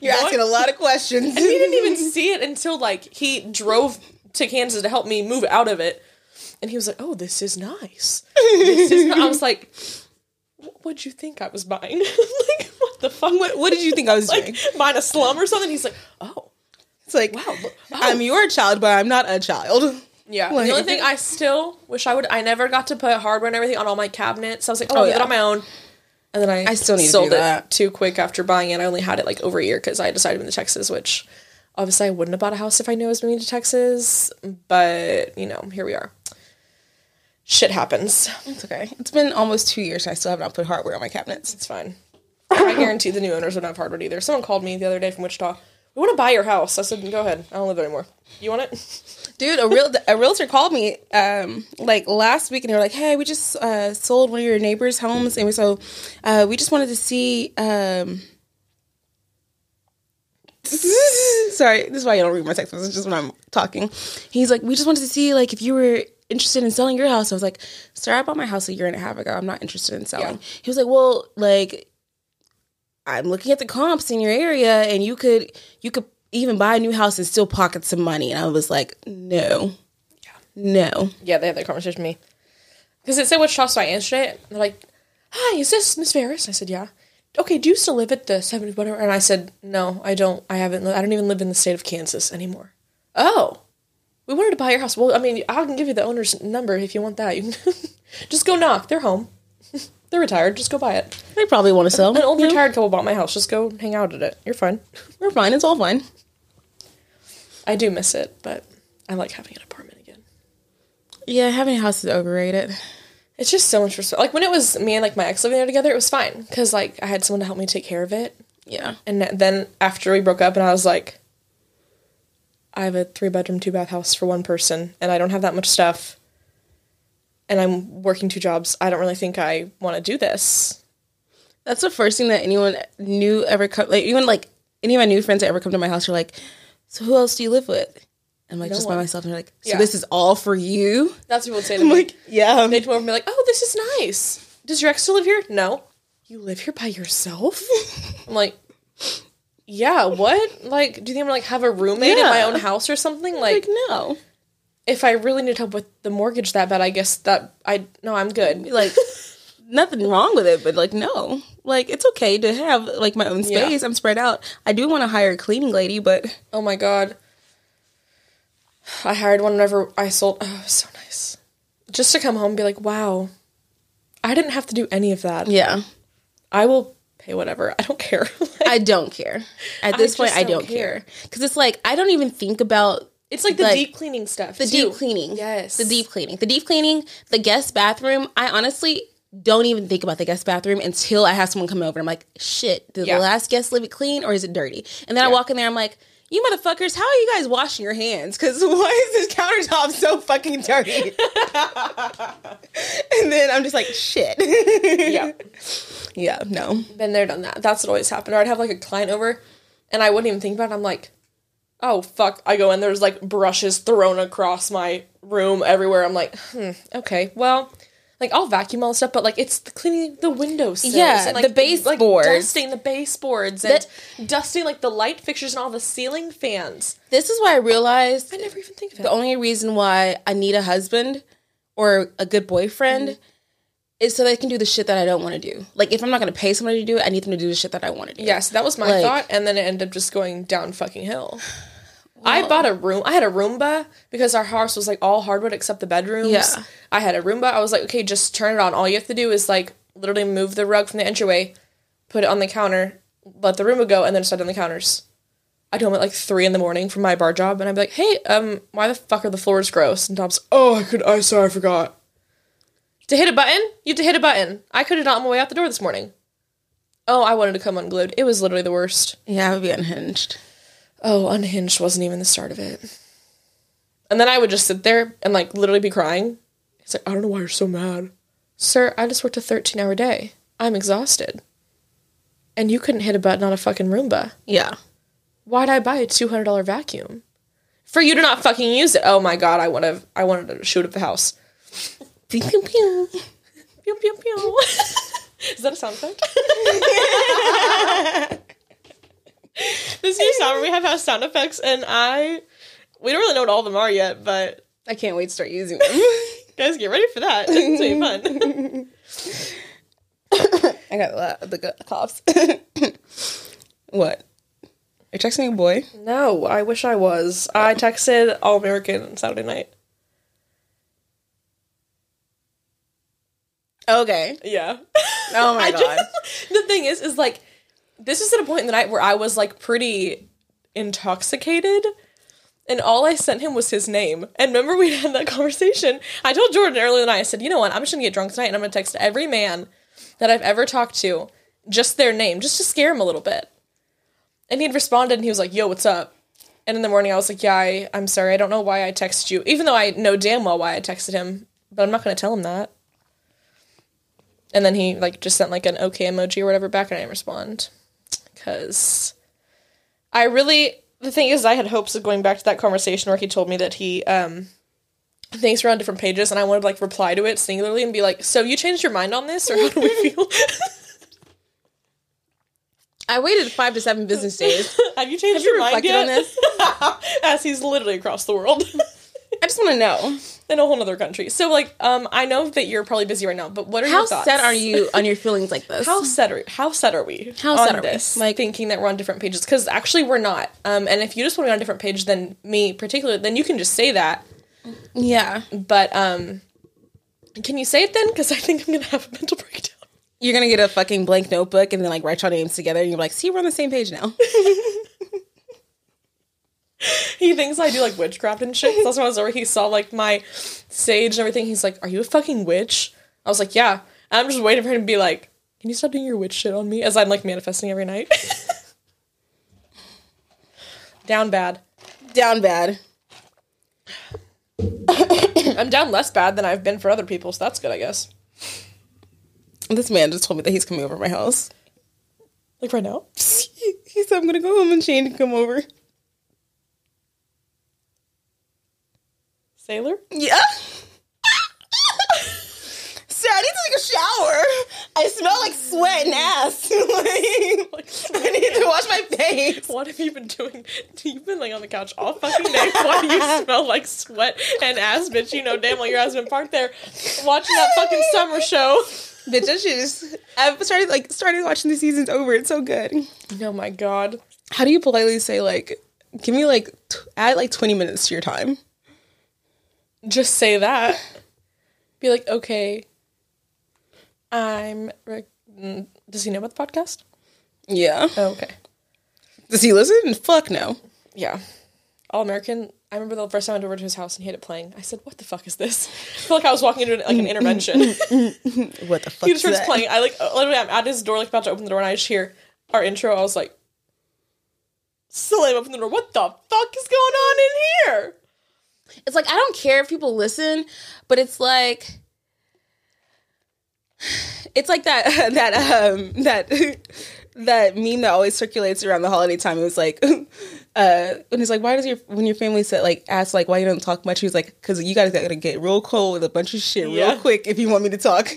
You're What? asking a lot of questions. And he didn't even see it until like he drove to Kansas to help me move out of it. And he was like, "Oh, this is nice. This is." I was like, "What- "What'd you think I was buying? like, what the fuck? What, what did you think I was like doing? buying a slum or something?" He's like, "Oh, It's like, wow, look, oh, I'm your child, but I'm not a child. Yeah. Like- the only thing I still wish I would I never got to put hardware and everything on all my cabinets. I was like, oh, Oh, yeah. it on my own. And then I, I still need to sold do it that. too quick after buying it. I only had it like over a year because I decided to move to Texas, which obviously I wouldn't have bought a house if I knew I was moving to Texas. But you know, here we are. Shit happens. It's okay. It's been almost two years and I still have not put hardware on my cabinets. It's fine. I guarantee the new owners wouldn't have hardwood either. Someone called me the other day from Wichita. We want to buy your house. I said, go ahead. I don't live there anymore. You want it? Dude, a real a realtor called me um like last week and they were like, "Hey, we just uh sold one of your neighbors' homes and so uh we just wanted to see um Sorry, this is why I don't read my text messages when I'm talking. He's like, "We just wanted to see like if you were interested in selling your house." I was like, "Sir, I bought my house a year and a half ago. I'm not interested in selling." Yeah. He was like, "Well, like I'm looking at the comps in your area and you could you could even buy a new house and still pocket some money." And I was like, "No." No. Yeah, they had that conversation with me. Because it said Wichita, so I answered it. They're like, Hi, is this Miss Ferris? I said, Yeah. Okay, do you still live at the 70 whatever? And I said, No, I don't. I haven't. li- I don't even live in the state of Kansas anymore. Oh. We wanted to buy your house. Well, I mean, I can give you the owner's number if you want that. You can just go knock. They're home. They're retired. Just go buy it. They probably want to sell. An old know? retired couple bought my house. Just go hang out at it. You're fine. We're fine. It's all fine. I do miss it, but I like having an apartment again. Yeah, having a house is overrated. It's just so much respect. Like when it was me and like my ex living there together, it was fine because like I had someone to help me take care of it. Yeah. And then after we broke up, and I was like, I have a three bedroom, two bath house for one person, and I don't have that much stuff. And I'm working two jobs. I don't really think I want to do this. That's the first thing that anyone knew ever come like even like any of my new friends that ever come to my house are like, So who else do you live with? I'm like, No just one. by myself. And they're like, So Yeah. this is all for you? That's what people would say to I'm me. like, Yeah. They'd come over and be like, "Oh, this is nice. Does your ex still live here?" No. You live here by yourself? I'm like, yeah. What? Like, do you think I'm gonna like have a roommate in my own house or something? Like, like, no. if I really need help with the mortgage that bad, I guess that I no, I'm good. Like nothing wrong with it, but like no. Like it's okay to have like my own Yeah. space. I'm spread out. I do want to hire a cleaning lady, but Oh my god. I hired one whenever I sold. Oh, it was so nice. Just to come home and be like, wow, I didn't have to do any of that. yeah. I will pay whatever. I don't care. Like, I don't care. At this point, I don't don't care because it's like I don't even think about it's like the like, deep cleaning stuff. the too. deep cleaning. Yes. the deep cleaning. The deep cleaning. The guest bathroom. I honestly don't even think about the guest bathroom until I have someone come over. I'm like, shit. Did Yeah. the last guest leave it clean or is it dirty? And then I walk in there. I'm like. You motherfuckers, how are you guys washing your hands? Because why is this countertop so fucking dirty? and then I'm just like, shit. Yeah. Yeah, no. Been there, done that. That's what always happened. Or I'd have like a client over and I wouldn't even think about it. I'm like, oh fuck. I go in, there's like brushes thrown across my room everywhere. I'm like, hmm, okay, well, like I'll vacuum all the stuff, but like it's the cleaning the windows. Yeah, and, like, the baseboards. dusting the baseboards, and dusting like the light fixtures and all the ceiling fans. This is why I realized I never even think of it. the only reason why I need a husband or a good boyfriend mm-hmm. is so they can do the shit that I don't want to do. Like if I'm not gonna pay somebody to do it, I need them to do the shit that I want to do. Yes, that was my Like- thought, and then it ended up just going down fucking hill. I bought a room. I had a Roomba because our house was like all hardwood except the bedrooms. Yeah. I had a Roomba. I was like, okay, just turn it on. All you have to do is like literally move the rug from the entryway, put it on the counter, let the Roomba go, and then start on the counters. I'd home at like three in the morning from my bar job, and I'd be like, hey, um, why the fuck are the floors gross? And Tom's, oh, I could, I sorry, I forgot. To hit a button, you have to hit a button. I could have not on my way out the door this morning. Oh, I wanted to come unglued. It was literally the worst. Yeah, I would be unhinged. Oh, unhinged wasn't even the start of it. And then I would just sit there and like literally be crying. He's like, I don't know why you're so mad. Sir, I just worked a 13 hour day. I'm exhausted. And you couldn't hit a button on a fucking Roomba. Yeah. Why'd I buy a $200 vacuum? For you to not fucking use it. Oh my god, I would have, I wanted to shoot up the house. Pew pew pew. Pew, pew, pew. Is that a sound effect? this new sound we have has sound effects, and I we don't really know what all of them are yet, but I can't wait to start using them. guys, get ready for that. It's gonna be fun. I got the, the good coughs. what? You're texting a boy? no, I wish I was. I texted All American Saturday night. Okay. Yeah. Oh my I god. just- the thing is, is like, this is at a point in the night where I was like pretty intoxicated. And all I sent him was his name. And remember, we had that conversation. I told Jordan earlier the night, I said, you know what? I'm just gonna get drunk tonight and I'm gonna text every man that I've ever talked to just their name, just to scare him a little bit. And he'd responded and he was like, yo, what's up? And in the morning, I was like, yeah, I, I'm sorry. I don't know why I texted you. Even though I know damn well why I texted him, but I'm not gonna tell him that. And then he like just sent like an okay emoji or whatever back, and I didn't respond because I really the thing is I had hopes of going back to that conversation where he told me that he um thinks we're on different pages, and I wanted to like reply to it singularly and be like, "So you changed your mind on this, or how do we feel? I waited five to seven business days. Have you changed you your mind reflected yet?" on this? As he's literally across the world. I just want to know In a whole other country. So, like, um, I know that you're probably busy right now, but what are how your thoughts? How set are you on your feelings like this? How set are how set are we? How on set are we? this? Like- thinking that we're on different pages because actually we're not. Um, and if you just want to be on a different page than me, particularly, then you can just say that. yeah, But um, can you say it then? Because I think I'm gonna have a mental breakdown. you're gonna get a fucking blank notebook and then like write your names together, and you're like, "See, we're on the same page now." He thinks I do like witchcraft and shit. That's when I was over. He saw like my sage and everything. He's like, "Are you a fucking witch?" I was like, "Yeah." And I'm just waiting for him to be like, "Can you stop doing your witch shit on me?" As I'm like manifesting every night. Down bad. Down bad. I'm down less bad than I've been for other people, so that's good, I guess. This man just told me that he's coming over to my house. Like right now. He, he said, "I'm gonna go home and Shane can come over." Sailor? Yeah. Sir, I need to take a shower. I smell like sweat and ass. like, I need to wash my face. What have you been doing? You've been laying on the couch all fucking day. Why do you smell like sweat and ass, bitch? You know damn well your ass been parked there watching that fucking summer show. Bitch, I just. I've started like started watching the seasons over. It's so good. Oh my god. How do you politely say like, give me like t- add like twenty minutes to your time? Just say that. Be like, okay, I'm. Rec- mm, Does he know about the podcast? Yeah. Oh, okay. Does he listen? Fuck no. Yeah. All American. I remember the first time I went over to his house and he had it playing. I said, "What the fuck is this?" I feel like I was walking into like an intervention. What the fuck? he just starts that? playing. I like literally, I'm at his door, like about to open the door, and I just hear our intro. I was like, ain't open the door. What the fuck is going on in here? It's like I don't care if people listen, but it's like It's like that that um that that meme that always circulates around the holiday time. It was like uh when he's like, Why does your when your family said like ask like why you don't talk much? He was like, Because you guys gotta get real cold with a bunch of shit Yeah. real quick if you want me to talk.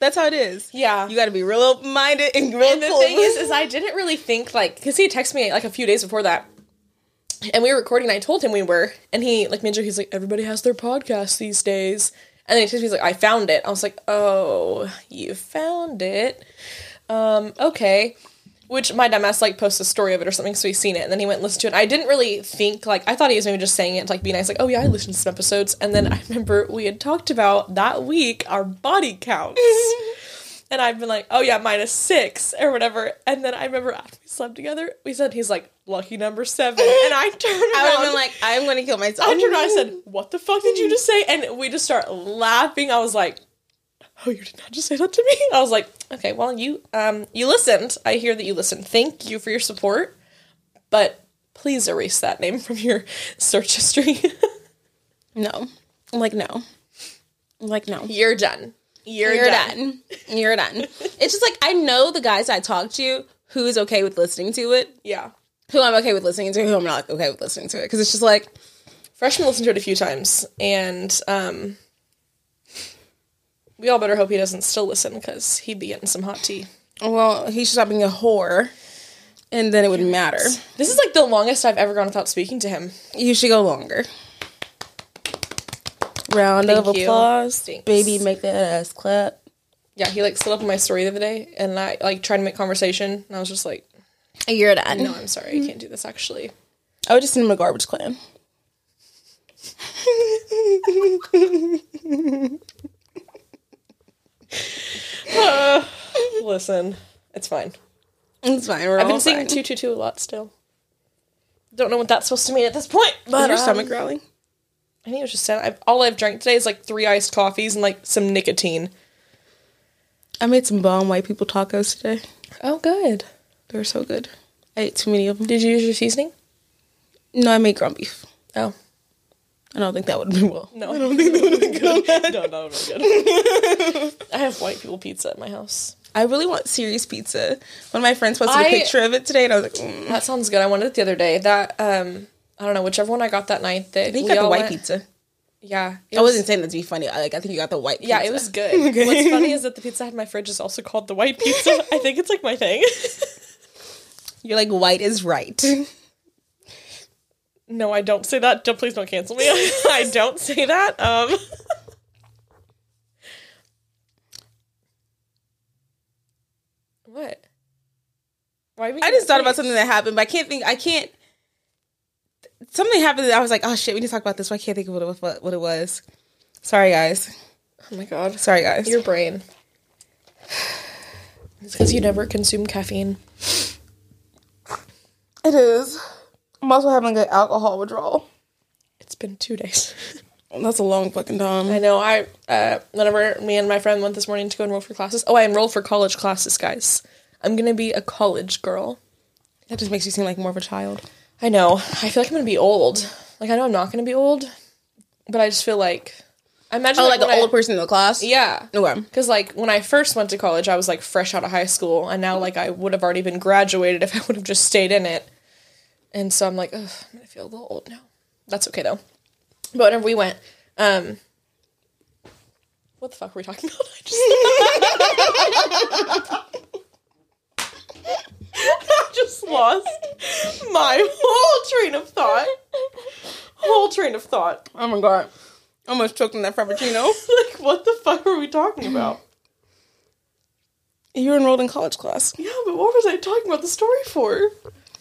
That's how it is. Yeah. You gotta be real open minded and real And the cool. thing is, is I didn't really think like because he texted me like a few days before that, and we were recording. and I told him we were, and he like made sure he's like everybody has their podcast these days, and then he texted me he's like I found it. I was like, oh, you found it, um, okay. Which my dumbass like posted a story of it or something, so he's seen it, and then he went and listened to it. I didn't really think like I thought he was maybe just saying it to like be nice, like oh yeah, I listened to some episodes, and then I remember we had talked about that week our body counts. And I've been like, oh yeah, minus six or whatever. And then I remember after we slept together, we said he's like lucky number seven. And I turned around. I would have like, I'm gonna kill myself. I turned around. I said, "What the fuck did you just say?" And we just start laughing. I was like, "Oh, you did not just say that to me." I was like, "Okay, well, you um you listened. I hear that you listened. Thank you for your support, but please erase that name from your search history. No. I'm like, no. I'm like, no. You're done. You're, You're done. done. You're done. it's just like I know the guys I talk to who is okay with listening to it, Yeah." Who I'm okay with listening to, who I'm not okay with listening to it. Because it's just like, Freshman listened to it a few times, and um, we all better hope he doesn't still listen because he'd be getting some hot tea. well, he should stop being a whore, and then it wouldn't matter. This is like the longest I've ever gone without speaking to him. You should go longer. Round of you. applause, Thanks. baby. Make that ass clap. Yeah, he like stood up in my story the other day, and I like tried to make conversation, and I was just like, You're done. "No, I'm sorry, I can't do this." Actually, I would just send him a garbage clan. listen, it's fine. It's fine. We're I've been singing fine. two two two a lot still. Don't know what that's supposed to mean at this point, Is your um, stomach growling? I think it was just sad. I've, all I've drank today is like three iced coffees and like some nicotine. I made some bomb white people tacos today. Oh, good. They were so good. I ate too many of them. Did you use your seasoning? No, I made ground beef. Oh. I don't think that would be well. No. I don't think that would be good. no, that would be good. I have white people pizza at my house. I really want serious pizza. One of my friends posted I- a picture of it today, and I was like, mm. That sounds good. I wanted it the other day. That, um, I don't know, whichever one I got that night. That I think you got the white went- pizza. Yeah. I was- wasn't saying that to be funny. I, like, I think you got the white pizza. Yeah, it was good. What's funny is that the pizza I had in my fridge is also called the white pizza. I think it's like my thing. You're like, white is right. no, I don't say that. Don't, please don't cancel me. I don't say that. Um, what? Why? are we I just thought about something that happened, but I can't think. I can't. Something happened. That I was like, oh shit, we need to talk about this. But I can't think of what it, what, what it was. Sorry, guys. Oh my god. Sorry, guys. Your brain. It's because you never consume caffeine. It is. I'm also having an alcohol withdrawal. It's been two days. That's a long fucking time. I know. I uh, whenever me and my friend went this morning to go enroll for classes. Oh, I enrolled for college classes, guys. I'm gonna be a college girl. That just makes you seem like more of a child. I know. I feel like I'm gonna be old. Like I know I'm not gonna be old, but I just feel like I imagine Oh, like when an I- old person in the class. Yeah. Okay. Because like when I first went to college, I was like fresh out of high school, and now like I would have already been graduated if I would have just stayed in it. And so I'm like, Ugh, I'm gonna feel a little old now. That's okay though. But whenever we went, um, what the fuck were we talking about? I just, I just lost my whole train of thought. Whole train of thought. Oh my god. I almost choked on that frappuccino. like, what the fuck were we talking about? you were enrolled in college class. Yeah, but what was I talking about the story for?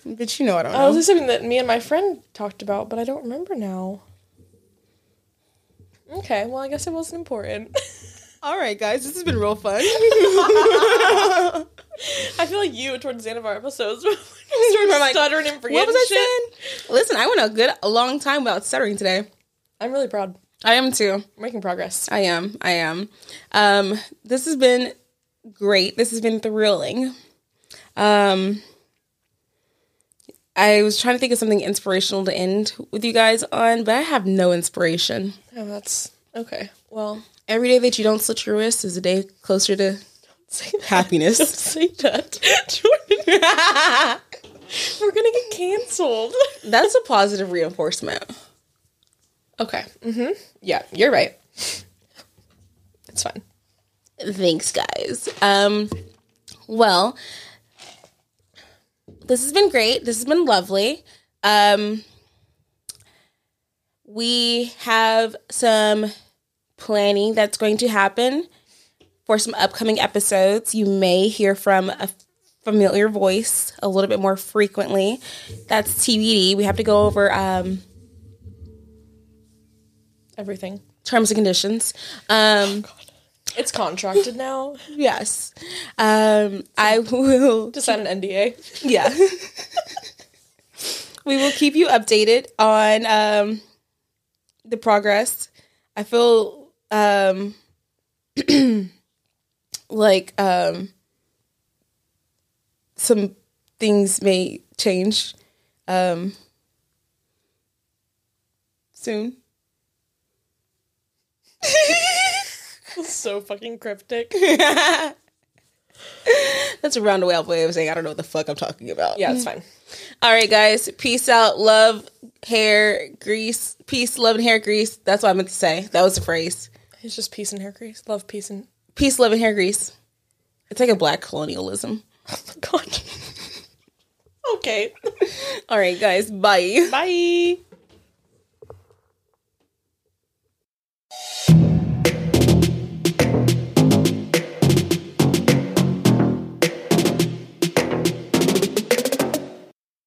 Bitch, you know I don't Oh, know. this is something that me and my friend talked about, but I don't remember now. Okay, well, I guess it wasn't important. All right, guys, this has been real fun. I feel like you, towards the end of our episodes, start like, stuttering and forgetting what was I shit. saying? Listen, I went a good, a long time without stuttering today. I'm really proud. I am too. We're making progress. I am. I am. Um, this has been great. This has been thrilling. Um, I was trying to think of something inspirational to end with you guys on, but I have no inspiration. Oh, that's okay. Well, Every day that you don't slit your wrist is a day closer to happiness. Don't say that. Jordan. We're gonna get canceled. That's a positive reinforcement. Okay. Mm-hmm. Yeah, you're right. It's fine. Thanks, guys. Um, well, this has been great. This has been lovely. Um, we have some planning that's going to happen for some upcoming episodes. You may hear from a familiar voice a little bit more frequently. That's TBD. We have to go over um, Everything. terms and conditions. Um, It's contracted now. yes. Um, I will To sign an NDA. yeah. we will keep you updated on um, the progress. I feel um, like um, some things may change um, soon. so fucking cryptic. That's a roundabout way of saying I don't know what the fuck I'm talking about. Yeah, it's fine. All right, guys. Peace out. Love, hair, grease. Peace, love, and hair grease. That's what I meant to say. That was the phrase. It's just peace and hair grease. Love, peace, and Peace, love, and hair grease. It's like a black colonialism. oh my god. okay. All right, guys. Bye. Bye.